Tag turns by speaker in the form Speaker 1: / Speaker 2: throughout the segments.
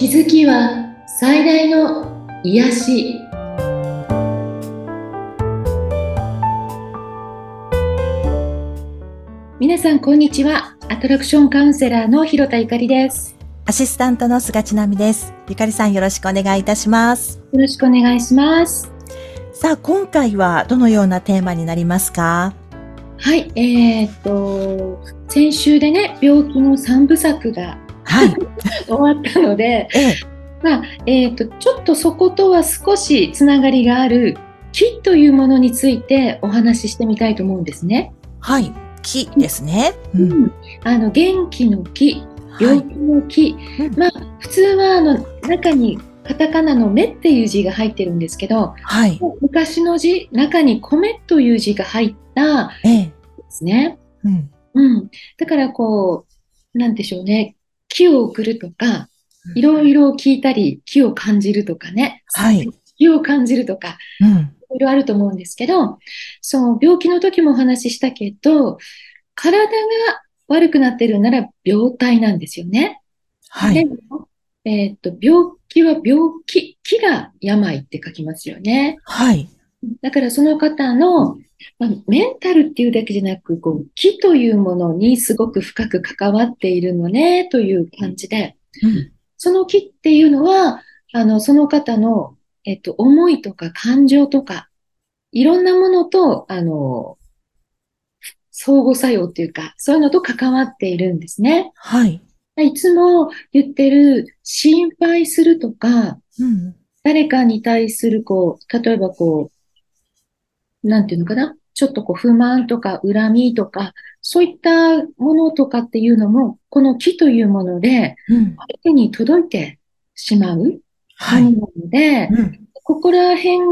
Speaker 1: 気づきは最大の癒し。皆さんこんにちは。アトラクションカウンセラーの広田ゆかりです。
Speaker 2: アシスタントの菅千奈美です。ゆかりさんよろしくお願いいたします。
Speaker 1: よろしくお願いします。
Speaker 2: さあ今回はどのようなテーマになりますか？
Speaker 1: はい、えー、っと先週でね病気の三部作がはい、終わったので、ええ。まあえーと、ちょっとそことは少しつながりがある木というものについてお話ししてみたいと思うんですね。
Speaker 2: はい、木ですね。
Speaker 1: うん、あの元気の木、病気の木、はい、まあ普通はあの中にカタカナの目っていう字が入ってるんですけど、はい、昔の字中に米という字が入ったですね。ええ、うん、うん、だからこうなんでしょうね木を送るとか、いろいろ聞いたり、木を感じるとかね。はい。木を感じるとか、うん。いろいろあると思うんですけど、その病気の時もお話ししたけど、体が悪くなってるなら病態なんですよね。はい。でえー、っと、病気は病気、気が病って書きますよね。はい。だからその方のまあ、メンタルっていうだけじゃなく、こう、気というものにすごく深く関わっているのね、という感じで、うん、その気っていうのは、あの、その方の、えっと、思いとか感情とか、いろんなものと、あの、相互作用っていうか、そういうのと関わっているんですね。はい。いつも言ってる、心配するとか、うん、誰かに対する、こう、例えばこう、なんていうのかな？ちょっとこう不満とか恨みとか、そういったものとかっていうのも、この木というもので、相手に届いてしまうものなので、うん、ここら辺が、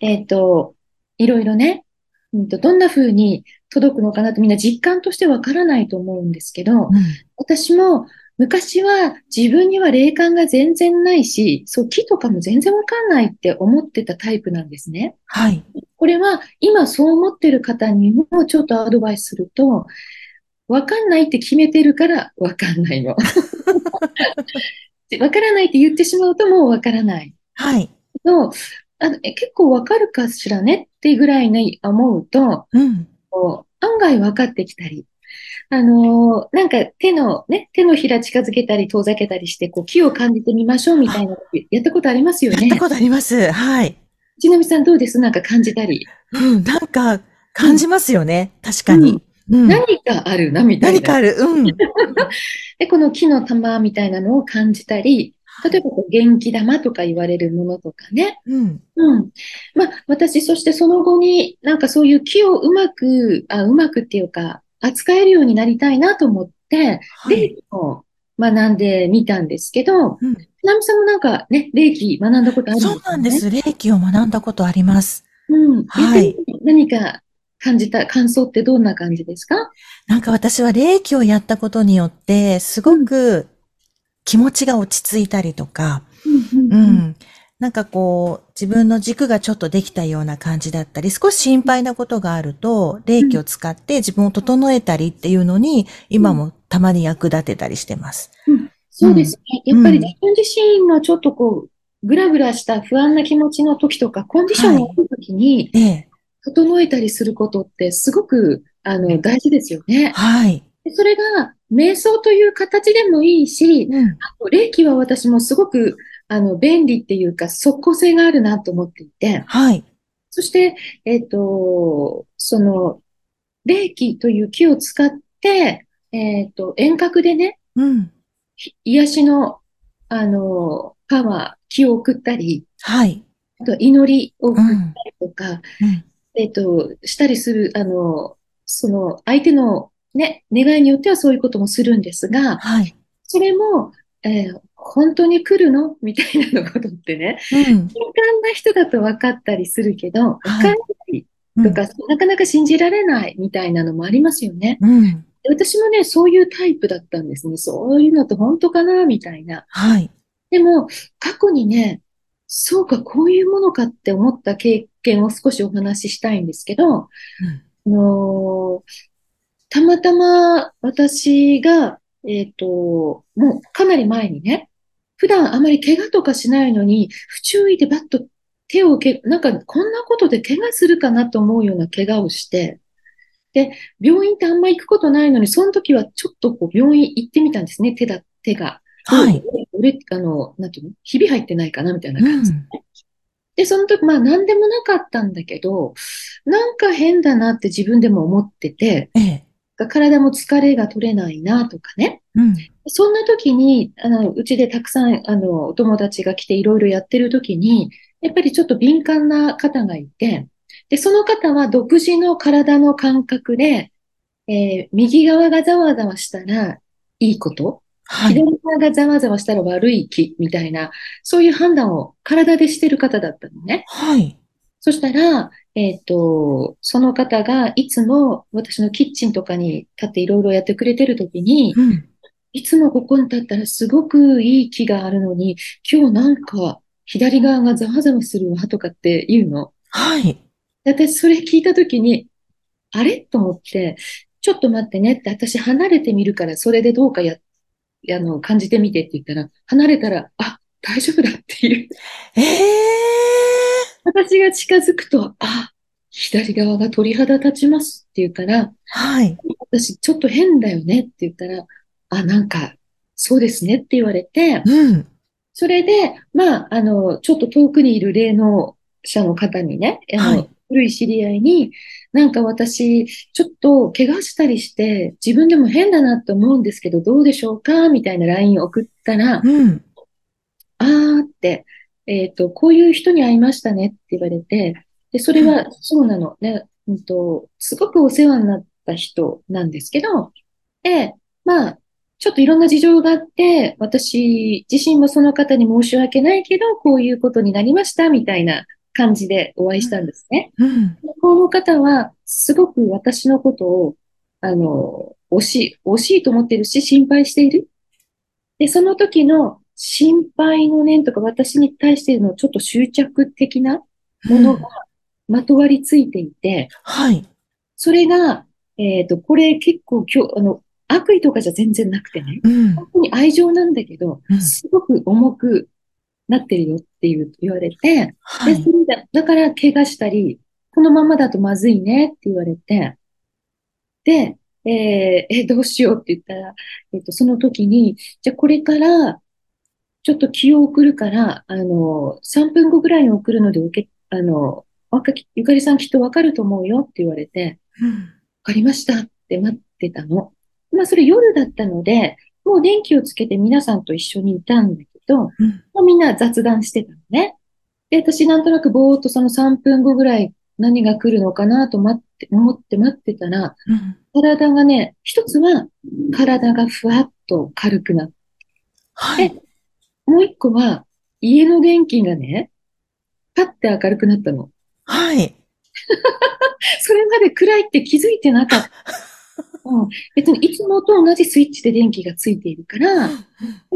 Speaker 1: えっ、ー、と、いろいろね、どんな風に届くのかなとみんな実感としてわからないと思うんですけど、うん、私も昔は自分には霊感が全然ないし、そう、木とかも全然わかんないって思ってたタイプなんですね。はい。これは今そう思ってる方にもちょっとアドバイスすると、わかんないって決めてるからわかんないの。わからないって言ってしまうともうわからない。はい。のあの結構わかるかしらねってぐらいに思うと、うん、案外分かってきたり、あのー、なんか手のね、手のひら近づけたり遠ざけたりして、こう、木を感じてみましょうみたいなやったことありますよね。
Speaker 2: やったことあります。はい。
Speaker 1: ちなみさんどうです？なんか感じたり。
Speaker 2: うん、なんか感じますよね。うん、確かに。
Speaker 1: うん、何かあるな、みたい
Speaker 2: な。何かある？うん。
Speaker 1: で、この木の玉みたいなのを感じたり、例えばこう元気玉とか言われるものとかね。うん。うん。まあ、私、そしてその後になんかそういう木をうまく、あ、うまくっていうか、扱えるようになりたいなと思って、はい、霊気を学んでみたんですけど、うん、なみさんもなんかね、霊気学んだことあるんです
Speaker 2: か、ね、そうなんです。霊気を学んだことあります。
Speaker 1: うん。はい。何か感じた感想ってどんな感じですか？
Speaker 2: なんか私は霊気をやったことによって、すごく気持ちが落ち着いたりとか、うん、うん、なんかこう、自分の軸がちょっとできたような感じだったり、少し心配なことがあると、霊気を使って自分を整えたりっていうのに、今もたまに役立てたりしてます。
Speaker 1: うん、そうですね。やっぱり自分自身のちょっとこう、ぐらぐらした不安な気持ちの時とか、コンディションがある時に、整えたりすることってすごく、あの、大事ですよね。はい。それが、瞑想という形でもいいし、うん、あと霊気は私もすごくあの、便利っていうか、即効性があるなと思っていて、はい。そして、えっ、ー、と、その、霊気という木を使って、えっ、ー、と、遠隔でね、うん。癒しの、あの、パワー、気を送ったり、はい。あと、祈りを送ったりとか、うんうん、えっ、ー、と、したりする、あの、その、相手のね、願いによってはそういうこともするんですが、はい。それも、えー、本当に来るの？みたいなのことってね、うん、敏感な人だと分かったりするけど、分からないとか、うん、なかなか信じられないみたいなのもありますよね。うん、私もね、そういうタイプだったんですね。そういうのって本当かな？みたいな。はい。でも、過去にね、そうか、こういうものかって思った経験を少しお話ししたいんですけど、あのー、たまたま私が、えっ、ー、と、もうかなり前にね、普段あまり怪我とかしないのに、不注意でバッと手をけ、なんかこんなことで怪我するかなと思うような怪我をして、で、病院ってあんま行くことないのに、その時はちょっとこう病院行ってみたんですね、手だ、手が。
Speaker 2: はい。
Speaker 1: 俺、あの、なんていうの？ひび入ってないかなみたいな感じで、うん、で、その時、まあ何でもなかったんだけど、なんか変だなって自分でも思ってて、ええ、体も疲れが取れないなとかね。うん、そんな時に、あの、うちでたくさん、あの、お友達が来ていろいろやってる時に、やっぱりちょっと敏感な方がいて、で、その方は独自の体の感覚で、えー、右側がざわざわしたらいいこと、はい、左側がざわざわしたら悪い気みたいな、そういう判断を体でしてる方だったのね。
Speaker 2: はい。
Speaker 1: そしたら、えっ、ー、と、その方がいつも私のキッチンとかに立っていろいろやってくれてるときに、うん、いつもここに立ったらすごくいい気があるのに、今日なんか左側がざわざわするわとかって言うの。
Speaker 2: はい。
Speaker 1: 私それ聞いたときに、あれ？と思って、ちょっと待ってねって私離れてみるからそれでどうかや、あの、感じてみてって言ったら、離れたら、あ、大丈夫だっていう。
Speaker 2: ええー、
Speaker 1: 私が近づくと、あ、左側が鳥肌立ちますって言ったら、
Speaker 2: はい。
Speaker 1: 私ちょっと変だよねって言ったら、あ、なんか、そうですねって言われて、
Speaker 2: うん。
Speaker 1: それで、まあ、あの、ちょっと遠くにいる霊能者の方にね、はい、古い知り合いに、なんか私、ちょっと怪我したりして、自分でも変だなって思うんですけど、どうでしょうかみたいな LINE を送ったら、
Speaker 2: うん、
Speaker 1: あーって、えっ、ー、と、こういう人に会いましたねって言われて、で、それは、そうなのね、うんと、すごくお世話になった人なんですけど、で、まあ、ちょっといろんな事情があって、私自身もその方に申し訳ないけど、こういうことになりました、みたいな感じでお会いしたんですね。
Speaker 2: うん、
Speaker 1: この方は、すごく私のことを、あの、惜しい、惜しいと思ってるし、心配している。で、その時の心配の念とか私に対してのちょっと執着的なものがまとわりついていて、
Speaker 2: はい。
Speaker 1: それが、えっ、ー、と、これ結構今日、あの、悪意とかじゃ全然なくてね、
Speaker 2: うん、
Speaker 1: 本当に愛情なんだけど、すごく重くなってるよっていう言われて、はい、でそれだだから怪我したり、このままだとまずいねって言われて、で、えー、えどうしようって言ったら、えっ、ー、と、その時に、じゃあこれから、ちょっと気を送るから、あの、3分後ぐらいに送るので受け、あの、若き、ゆかりさんきっとわかると思うよって言われて、
Speaker 2: わ、うん、
Speaker 1: かりましたって待ってたの。まあ、それ夜だったので、もう電気をつけて皆さんと一緒にいたんだけど、うん、もうみんな雑談してたのね。で、私なんとなくぼーっとその3分後ぐらい何が来るのかなと待って、思って待ってたら、
Speaker 2: うん、
Speaker 1: 体がね、一つは体がふわっと軽くなって、
Speaker 2: はい、
Speaker 1: もう一個は家の電気がね、パッて明るくなったの。
Speaker 2: はい。
Speaker 1: それまで暗いって気づいてなかった。うん、別にいつもと同じスイッチで電気がついているから、だ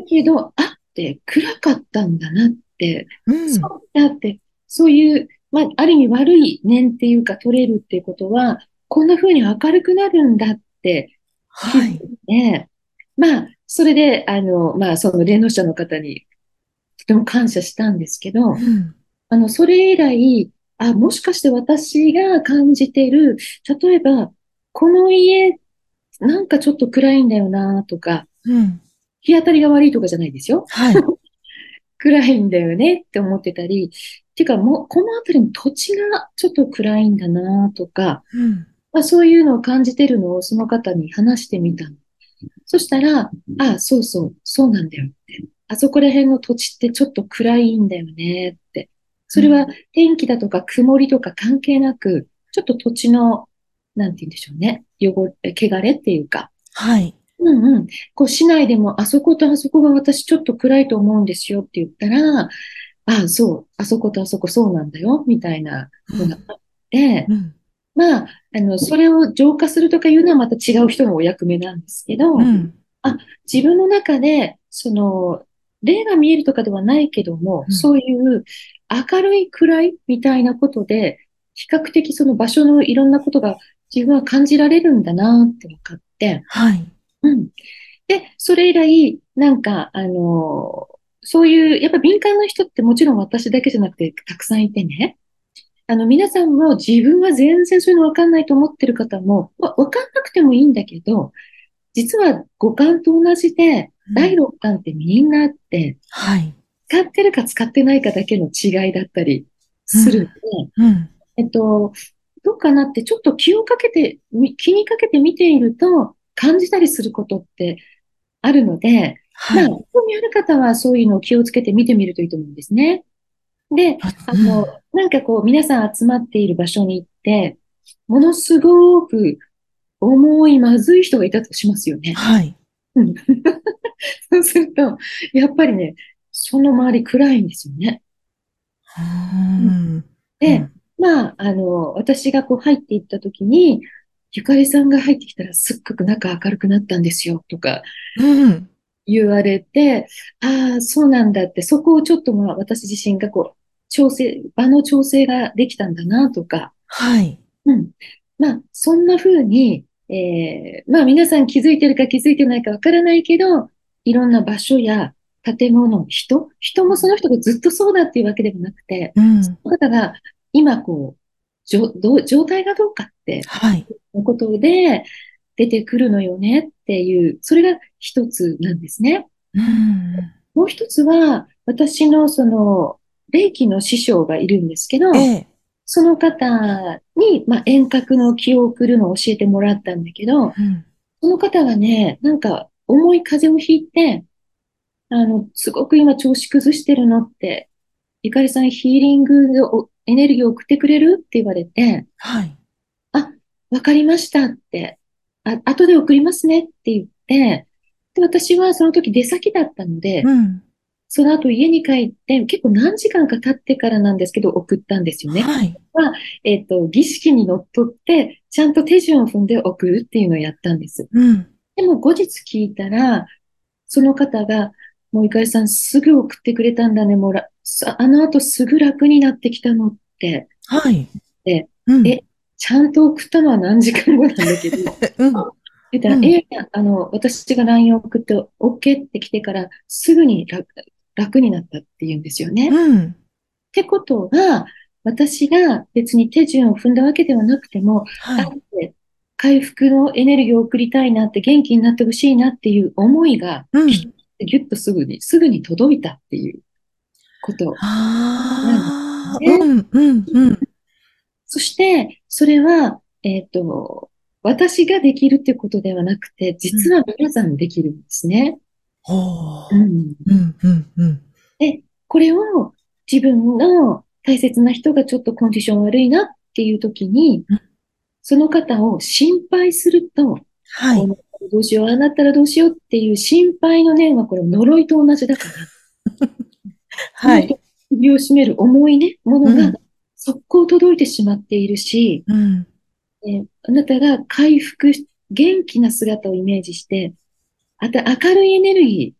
Speaker 1: けど、あって暗かったんだなって、
Speaker 2: うん、
Speaker 1: そうだって、そういう、まあ、ある意味悪い念っていうか取れるっていうことは、こんな風に明るくなるんだって、
Speaker 2: はい。
Speaker 1: ね、まあ、それで、あの、まあ、その霊能者の方に、とても感謝したんですけど、
Speaker 2: うん、
Speaker 1: あの、それ以来、あ、もしかして私が感じてる、例えば、この家なんかちょっと暗いんだよなとか、
Speaker 2: うん、
Speaker 1: 日当たりが悪いとかじゃないですよ。
Speaker 2: はい。
Speaker 1: 暗いんだよねって思ってたり、てかもう、この辺りの土地がちょっと暗いんだなとか、
Speaker 2: うん、
Speaker 1: まあ、そういうのを感じてるのをその方に話してみたそしたら、ああ、そうそう、そうなんだよって。あそこら辺の土地ってちょっと暗いんだよねって。それは天気だとか曇りとか関係なく、ちょっと土地のなんて言うんでしょうね。汚れ、汚れっていうか。
Speaker 2: はい。
Speaker 1: うんうん。こう、市内でも、あそことあそこが私ちょっと暗いと思うんですよって言ったら、ああ、そう、あそことあそこそうなんだよ、みたいなのがあって、
Speaker 2: うん、
Speaker 1: まあ、あの、それを浄化するとかいうのはまた違う人のお役目なんですけど、
Speaker 2: うん、
Speaker 1: あ、自分の中で、その、霊が見えるとかではないけども、うん、そういう明るい暗いみたいなことで、比較的その場所のいろんなことが自分は感じられるんだなって分かって、
Speaker 2: はい。
Speaker 1: うん。で、それ以来、なんか、あの、そういう、やっぱ敏感な人ってもちろん私だけじゃなくてたくさんいてね。あの、皆さんも自分は全然そういうのわかんないと思ってる方も、わ、わかんなくてもいいんだけど、実は五感と同じで、第六感ってみんなあって、
Speaker 2: はい。
Speaker 1: 使ってるか使ってないかだけの違いだったりする
Speaker 2: うん、うん、
Speaker 1: えっと、どうかなってちょっと気をかけて、気にかけて見ていると感じたりすることってあるので、はい、まあ、興味ある方はそういうのを気をつけて見てみるといいと思うんですね。で、あの、なんかこう、皆さん集まっている場所に行って、ものすごく重い、まずい人がいたとしますよね。
Speaker 2: はい。
Speaker 1: そうすると、やっぱりね、その周り暗いんですよね。で、まあ、あの、私がこう入っていった時に、ゆかりさんが入ってきたらすっごく仲明るくなったんですよ、とか、言われて、ああ、そうなんだって、そこをちょっとまあ私自身がこう、調整、場の調整ができたんだな、とか。
Speaker 2: はい。
Speaker 1: うん。まあ、そんな風に、えー、まあ皆さん気づいてるか気づいてないかわからないけど、いろんな場所や建物、人、人もその人がずっとそうだっていうわけではなくて、
Speaker 2: うん、そ
Speaker 1: の方が今こう、状態がどうかって、
Speaker 2: はい。
Speaker 1: のことで出てくるのよねっていう、それが一つなんですね。
Speaker 2: うん、
Speaker 1: もう一つは、私のその、霊気の師匠がいるんですけど、
Speaker 2: ええ、
Speaker 1: その方に、まあ、遠隔の気を送るのを教えてもらったんだけど、
Speaker 2: うん、
Speaker 1: その方がね、なんか重い風邪をひいて、あの、すごく今調子崩してるのって、ゆかりさんヒーリングのエネルギーを送ってくれるって言われて、
Speaker 2: はい。
Speaker 1: あ、わかりましたって、あ、後で送りますねって言って、で、私はその時出先だったので、
Speaker 2: うん、
Speaker 1: その後家に帰って、結構何時間か経ってからなんですけど、送ったんですよね。
Speaker 2: はい。
Speaker 1: は、えっ、ー、と、儀式にのっとって、ちゃんと手順を踏んで送るっていうのをやったんです。
Speaker 2: うん。
Speaker 1: でも後日聞いたら、その方が、もういかりさんすぐ送ってくれたんだね、もうあの後すぐ楽になってきたのって。
Speaker 2: はい。
Speaker 1: で、うん、え、ちゃんと送ったのは何時間後なんだけど。
Speaker 2: うん。
Speaker 1: 言ったら、うん、え、あの、私が LINE を送って OK って来てから、すぐに楽楽になったって言うんですよね。
Speaker 2: うん。っ
Speaker 1: てことは、私が別に手順を踏んだわけではなくても、
Speaker 2: はい、
Speaker 1: 回復のエネルギーを送りたいなって、元気になってほしいなっていう思いが、
Speaker 2: うん、
Speaker 1: ギュッとすぐに、すぐに届いたっていうこと
Speaker 2: なんですね。うん、うん、うん。
Speaker 1: そして、それは、えっ、ー、と、私ができるってことではなくて、実は皆さんできるんですね。
Speaker 2: うん、うん、うん、うん。
Speaker 1: で、これを自分の大切な人がちょっとコンディション悪いなっていう時に、その方を心配すると、
Speaker 2: はい。
Speaker 1: どうしよう、ああなったらどうしようっていう心配の念はこれ呪いと同じだから。
Speaker 2: はい。
Speaker 1: 首を絞める重いね、ものが、速攻届いてしまっているし、
Speaker 2: うん、
Speaker 1: えあなたが回復、元気な姿をイメージして、あと明るいエネルギ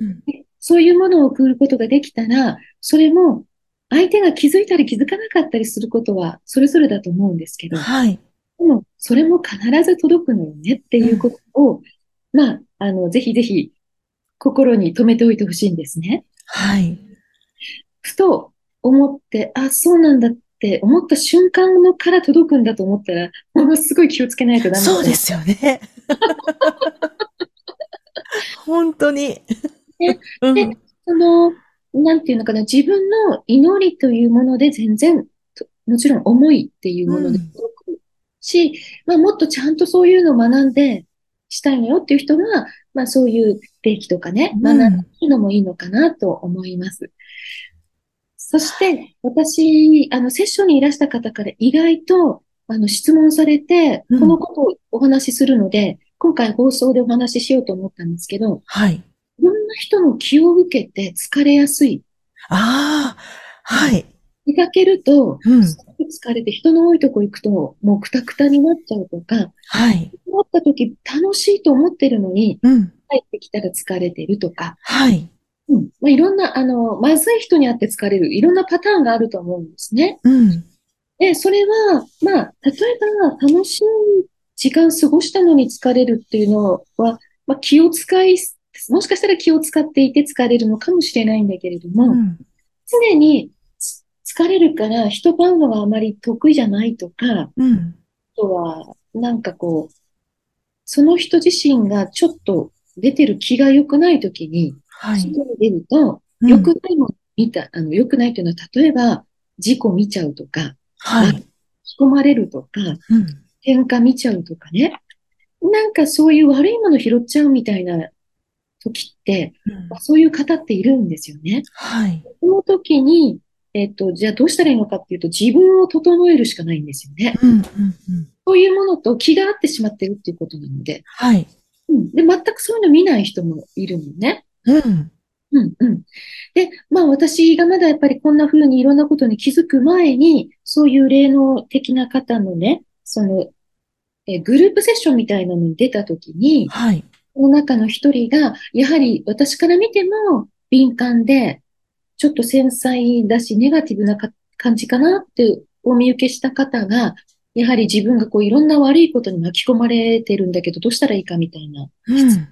Speaker 2: ー、うん、
Speaker 1: そういうものを送ることができたら、それも相手が気づいたり気づかなかったりすることはそれぞれだと思うんですけど、
Speaker 2: はい。
Speaker 1: でも、それも必ず届くのよねっていうことを、うん、まあ、あの、ぜひぜひ心に留めておいてほしいんですね。
Speaker 2: はい。
Speaker 1: ふと思って、あ、そうなんだって思った瞬間のから届くんだと思ったら、ものすごい気をつけないとダメ
Speaker 2: そうですよね。本当に。
Speaker 1: で、でその、なんていうのかな、自分の祈りというもので全然、もちろん思いっていうもので届くし、うん、まあもっとちゃんとそういうのを学んでしたいのよっていう人は、まあそういう定期とかね、学ぶのもいいのかなと思います。そして、私、あの、セッションにいらした方から意外と、あの、質問されて、このことをお話しするので、うん、今回放送でお話ししようと思ったんですけど、
Speaker 2: はい。
Speaker 1: いろんな人の気を受けて疲れやすい。
Speaker 2: ああ、はい。
Speaker 1: 出かけると、
Speaker 2: うん、
Speaker 1: 疲れて人の多いとこ行くと、もうくたくたになっちゃうとか、
Speaker 2: はい。
Speaker 1: なった時楽しいと思ってるのに、
Speaker 2: うん、
Speaker 1: 帰ってきたら疲れてるとか、
Speaker 2: はい。
Speaker 1: うん。まあ、いろんな、あの、まずい人に会って疲れる、いろんなパターンがあると思うんですね。
Speaker 2: うん。
Speaker 1: で、それは、まあ、例えば、楽しい時間過ごしたのに疲れるっていうのは、まあ、気を使いもしかしたら気を使っていて疲れるのかもしれないんだけれども、うん、常に疲れるから人と会うのがあまり得意じゃないとか、うん、あとは、なんかこう、その人自身がちょっと出てる気が良くないときに、はい、外に出ると、良くないもの見た、あの、良くないというのは、例えば、事故見ちゃうとか、はい。引き込まれるとか、うん、喧嘩見ちゃうとかね。なんかそういう悪いもの拾っちゃうみたいな時って、うん、そういう方っているんですよね。はい。その時に、えっ、ー、と、じゃあどうしたらいいのかっていうと、自分を整えるしかないんですよね。うんうんうん、そういうものと気が合ってしまってるっていうことなので。はい。うん、で、全くそういうの見ない人もいるのね。うん。うんうん。で、まあ私がまだやっぱりこんな風にいろんなことに気づく前に、そういう霊能的な方のね、その、えグループセッションみたいなのに出たときに、はい。その中の一人が、やはり私から見ても敏感で、ちょっと繊細だし、ネガティブな感じかなってお見受けした方が、やはり自分がこういろんな悪いことに巻き込まれてるんだけど、どうしたらいいかみたいな、うん、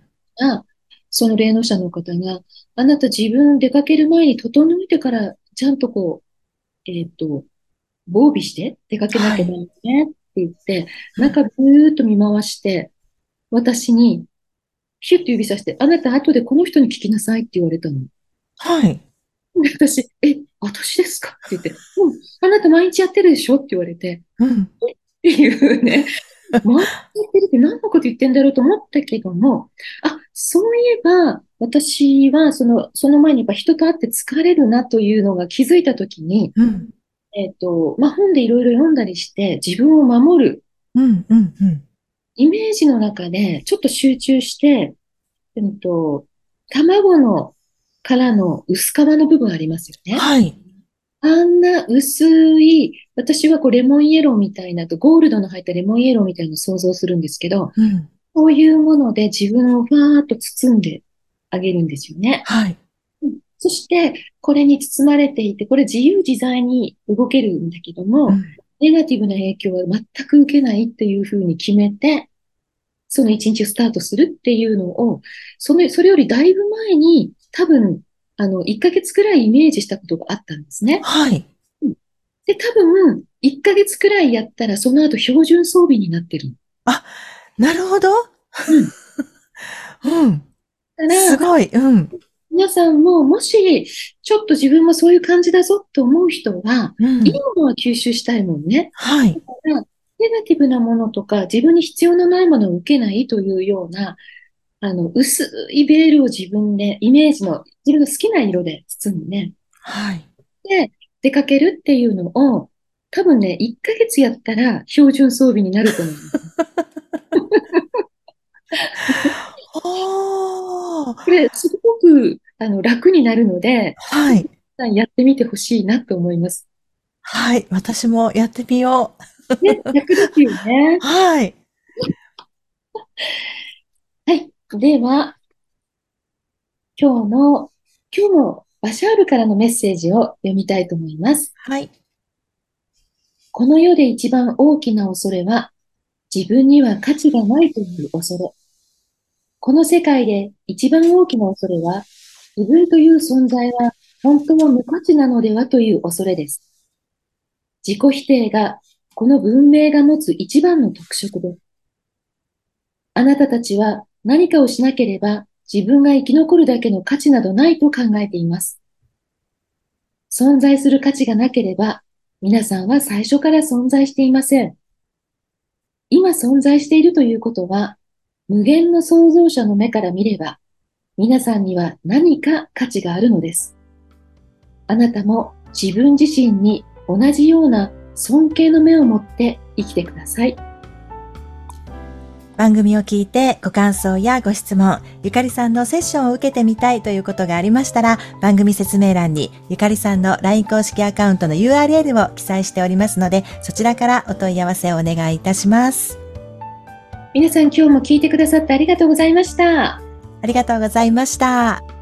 Speaker 1: その霊能者の方が、あなた自分出かける前に整えてから、ちゃんとこう、えっ、ー、と、防備して出かけなきゃダメねって言って、はい、中ブーっと見回して、私に、ヒュッと指さして、あなた後でこの人に聞きなさいって言われたの。はい。私、え、私ですか？って言って、うん、あなた毎日やってるでしょ？って言われて、うん、っていうね、毎日やってるって何のこと言ってんだろうと思ったけども、あ、そういえば、私は、その、その前にやっぱ人と会って疲れるなというのが気づいたときに、うん、えっ、ー、と、まあ、本でいろいろ読んだりして、自分を守る。うんうんうん。イメージの中で、ちょっと集中して、えっと、卵のからの薄皮の部分ありますよね。はい。あんな薄い、私はこうレモンイエローみたいなと、ゴールドの入ったレモンイエローみたいなのを想像するんですけど、うん、こういうもので自分をふわーっと包んであげるんですよね。はい。そして、これに包まれていて、これ自由自在に動けるんだけども、うん、ネガティブな影響は全く受けないっていうふうに決めて、その一日をスタートするっていうのを、その、それよりだいぶ前に多分、あの、1ヶ月くらいイメージしたことがあったんですね。はい。で、多分、1ヶ月くらいやったら、その後標準装備になってる。
Speaker 2: あ、なるほど。うん。うん。すごい。うん。
Speaker 1: 皆さんも、もし、ちょっと自分もそういう感じだぞと思う人は、うん、いいものは吸収したいもんね。はい。だからネガティブなものとか、自分に必要のないものを受けないというような、あの、薄いベールを自分で、イメージの、自分の好きな色で包んでね。はい。で、出かけるっていうのを、多分ね、1ヶ月やったら標準装備になると思う。これ、すごく、あの、楽になるので、はい。やってみてほしいなと思います。
Speaker 2: はい。私もやってみよ
Speaker 1: う。ね、楽ですよね。
Speaker 2: はい。
Speaker 1: では、今日の、今日もバシャールからのメッセージを読みたいと思います。はい。この世で一番大きな恐れは、自分には価値がないという恐れ。この世界で一番大きな恐れは、自分という存在は本当は無価値なのではという恐れです。自己否定がこの文明が持つ一番の特色です。あなたたちは何かをしなければ自分が生き残るだけの価値などないと考えています。存在する価値がなければ皆さんは最初から存在していません。今存在しているということは無限の創造者の目から見れば皆さんには何か価値があるのです。あなたも自分自身に同じような尊敬の目を持って生きてください。
Speaker 2: 番組を聞いてご感想やご質問、ゆかりさんのセッションを受けてみたいということがありましたら、番組説明欄にゆかりさんの LINE 公式アカウントの URL を記載しておりますので、そちらからお問い合わせをお願いいたします。
Speaker 1: 皆さん今日も聞いてくださってありがとうございました。
Speaker 2: ありがとうございました。